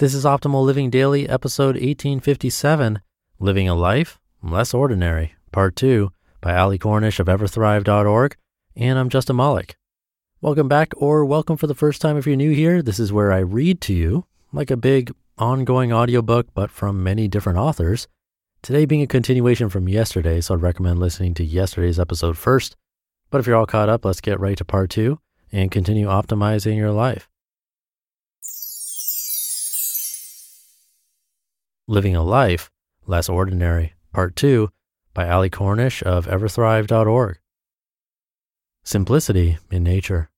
This is Optimal Living Daily, episode 1857 Living a Life Less Ordinary, Part 2 by Ali Cornish of Everthrive.org. And I'm Justin Malik. Welcome back, or welcome for the first time if you're new here. This is where I read to you, like a big ongoing audiobook, but from many different authors. Today being a continuation from yesterday, so I'd recommend listening to yesterday's episode first. But if you're all caught up, let's get right to part two and continue optimizing your life. Living a Life Less Ordinary, Part 2 by Ali Cornish of Everthrive.org. Simplicity in Nature.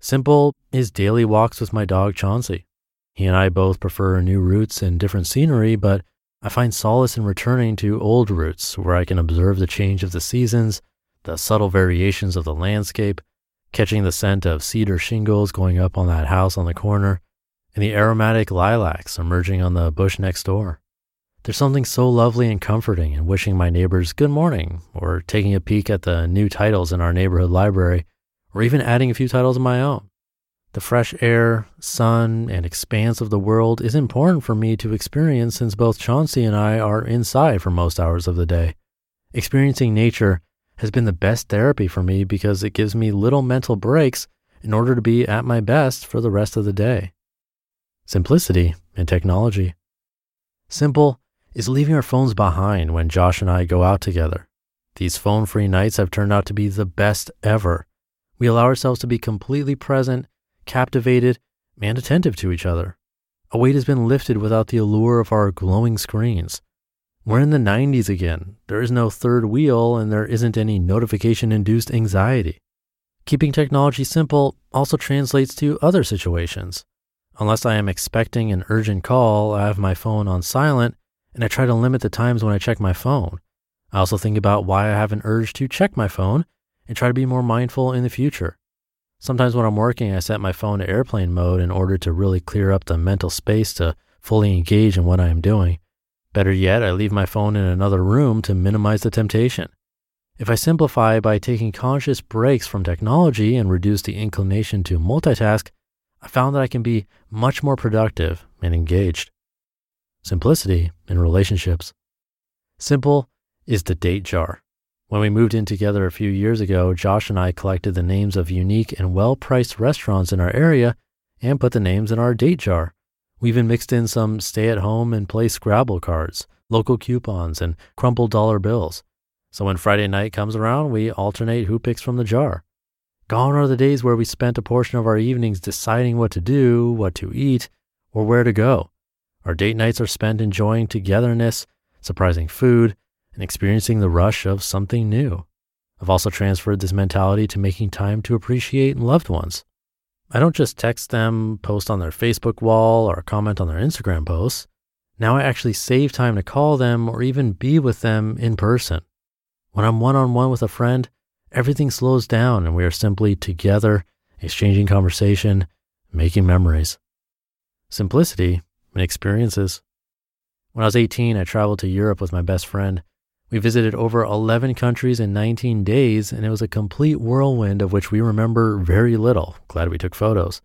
Simple is daily walks with my dog Chauncey. He and I both prefer new routes and different scenery, but I find solace in returning to old routes where I can observe the change of the seasons, the subtle variations of the landscape, catching the scent of cedar shingles going up on that house on the corner, and the aromatic lilacs emerging on the bush next door. There's something so lovely and comforting in wishing my neighbors good morning, or taking a peek at the new titles in our neighborhood library, or even adding a few titles of my own. The fresh air, sun, and expanse of the world is important for me to experience since both Chauncey and I are inside for most hours of the day. Experiencing nature has been the best therapy for me because it gives me little mental breaks in order to be at my best for the rest of the day simplicity and technology. Simple is leaving our phones behind when Josh and I go out together. These phone free nights have turned out to be the best ever. We allow ourselves to be completely present, captivated, and attentive to each other. A weight has been lifted without the allure of our glowing screens. We're in the 90s again. There is no third wheel and there isn't any notification induced anxiety. Keeping technology simple also translates to other situations. Unless I am expecting an urgent call, I have my phone on silent and I try to limit the times when I check my phone. I also think about why I have an urge to check my phone and try to be more mindful in the future. Sometimes when I'm working, I set my phone to airplane mode in order to really clear up the mental space to fully engage in what I am doing. Better yet, I leave my phone in another room to minimize the temptation. If I simplify by taking conscious breaks from technology and reduce the inclination to multitask, I found that I can be much more productive and engaged. Simplicity in relationships. Simple is the date jar. When we moved in together a few years ago, Josh and I collected the names of unique and well priced restaurants in our area and put the names in our date jar. We even mixed in some stay at home and play Scrabble cards, local coupons, and crumpled dollar bills. So when Friday night comes around, we alternate who picks from the jar. Gone are the days where we spent a portion of our evenings deciding what to do, what to eat, or where to go. Our date nights are spent enjoying togetherness, surprising food, and experiencing the rush of something new. I've also transferred this mentality to making time to appreciate loved ones. I don't just text them, post on their Facebook wall, or comment on their Instagram posts. Now I actually save time to call them or even be with them in person. When I'm one on one with a friend, everything slows down and we are simply together, exchanging conversation, making memories. Simplicity and experiences. When I was 18, I traveled to Europe with my best friend. We visited over 11 countries in 19 days, and it was a complete whirlwind of which we remember very little. Glad we took photos.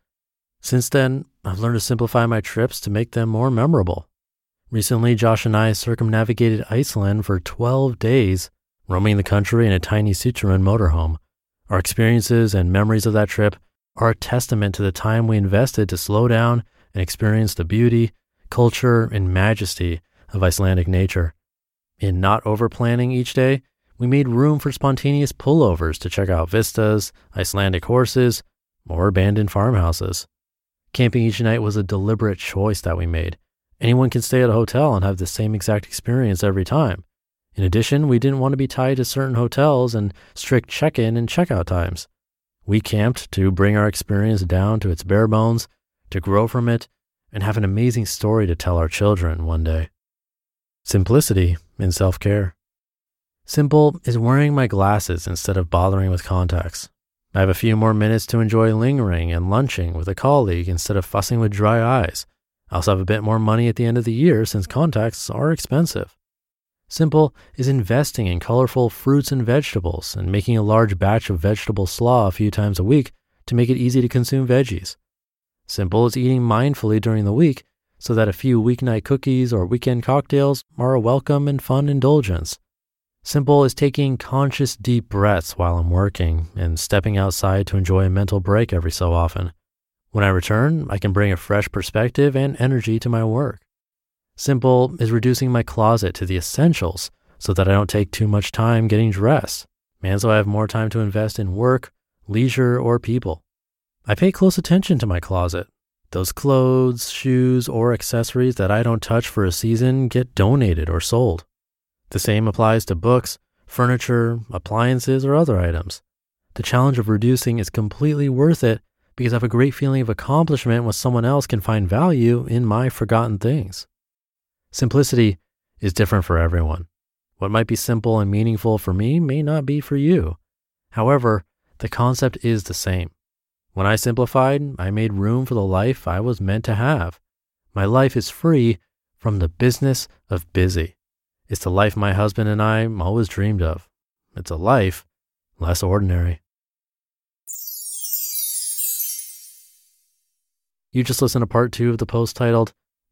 Since then, I've learned to simplify my trips to make them more memorable. Recently, Josh and I circumnavigated Iceland for 12 days roaming the country in a tiny Citroen motorhome. Our experiences and memories of that trip are a testament to the time we invested to slow down and experience the beauty, culture, and majesty of Icelandic nature. In not over planning each day, we made room for spontaneous pullovers to check out vistas, Icelandic horses, or abandoned farmhouses. Camping each night was a deliberate choice that we made. Anyone can stay at a hotel and have the same exact experience every time. In addition, we didn't want to be tied to certain hotels and strict check in and checkout times. We camped to bring our experience down to its bare bones, to grow from it, and have an amazing story to tell our children one day. Simplicity in self care. Simple is wearing my glasses instead of bothering with contacts. I have a few more minutes to enjoy lingering and lunching with a colleague instead of fussing with dry eyes. I also have a bit more money at the end of the year since contacts are expensive. Simple is investing in colorful fruits and vegetables and making a large batch of vegetable slaw a few times a week to make it easy to consume veggies. Simple is eating mindfully during the week so that a few weeknight cookies or weekend cocktails are a welcome and fun indulgence. Simple is taking conscious deep breaths while I'm working and stepping outside to enjoy a mental break every so often. When I return, I can bring a fresh perspective and energy to my work. Simple is reducing my closet to the essentials so that I don't take too much time getting dressed, and so I have more time to invest in work, leisure, or people. I pay close attention to my closet. Those clothes, shoes, or accessories that I don't touch for a season get donated or sold. The same applies to books, furniture, appliances, or other items. The challenge of reducing is completely worth it because I have a great feeling of accomplishment when someone else can find value in my forgotten things. Simplicity is different for everyone. What might be simple and meaningful for me may not be for you. However, the concept is the same. When I simplified, I made room for the life I was meant to have. My life is free from the business of busy. It's the life my husband and I always dreamed of. It's a life less ordinary. You just listened to part two of the post titled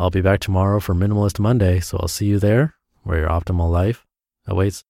I'll be back tomorrow for Minimalist Monday, so I'll see you there where your optimal life awaits.